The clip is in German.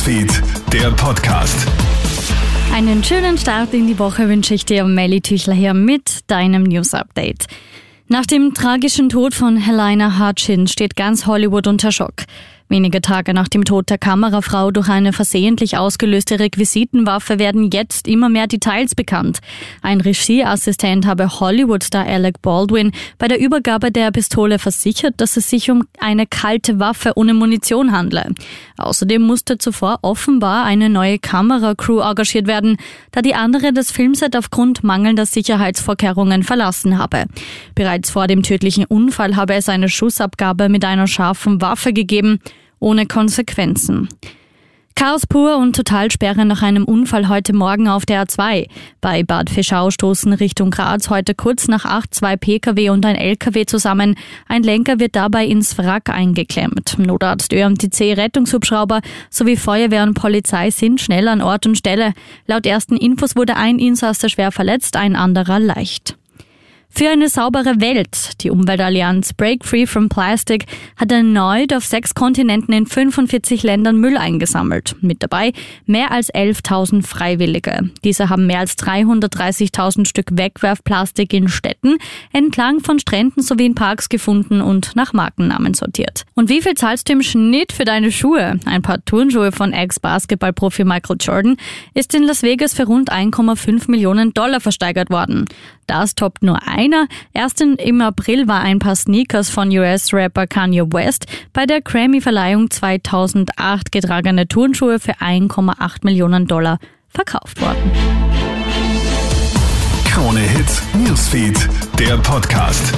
Newsfeed, der Podcast. Einen schönen Start in die Woche wünsche ich dir, Melly Tüchler hier mit deinem News Update. Nach dem tragischen Tod von Helena Hutchins steht ganz Hollywood unter Schock. Wenige Tage nach dem Tod der Kamerafrau durch eine versehentlich ausgelöste Requisitenwaffe werden jetzt immer mehr Details bekannt. Ein Regieassistent habe Hollywood-Star Alec Baldwin bei der Übergabe der Pistole versichert, dass es sich um eine kalte Waffe ohne Munition handle. Außerdem musste zuvor offenbar eine neue Kameracrew engagiert werden, da die andere das Filmset aufgrund mangelnder Sicherheitsvorkehrungen verlassen habe. Bereits vor dem tödlichen Unfall habe es eine Schussabgabe mit einer scharfen Waffe gegeben ohne Konsequenzen. Chaos pur und Totalsperre nach einem Unfall heute Morgen auf der A2. Bei Bad Fischau stoßen Richtung Graz heute kurz nach acht zwei Pkw und ein Lkw zusammen. Ein Lenker wird dabei ins Wrack eingeklemmt. Notarzt ÖMTC, Rettungshubschrauber sowie Feuerwehr und Polizei sind schnell an Ort und Stelle. Laut ersten Infos wurde ein Insasse schwer verletzt, ein anderer leicht. Für eine saubere Welt. Die Umweltallianz Break Free from Plastic hat erneut auf sechs Kontinenten in 45 Ländern Müll eingesammelt. Mit dabei mehr als 11.000 Freiwillige. Diese haben mehr als 330.000 Stück Wegwerfplastik in Städten, entlang von Stränden sowie in Parks gefunden und nach Markennamen sortiert. Und wie viel zahlst du im Schnitt für deine Schuhe? Ein paar Turnschuhe von Ex-Basketballprofi Michael Jordan ist in Las Vegas für rund 1,5 Millionen Dollar versteigert worden. Das toppt nur einer. Erst im April war ein paar Sneakers von US-Rapper Kanye West bei der Grammy-Verleihung 2008 getragene Turnschuhe für 1,8 Millionen Dollar verkauft worden. Krone Hits, Newsfeed, der Podcast.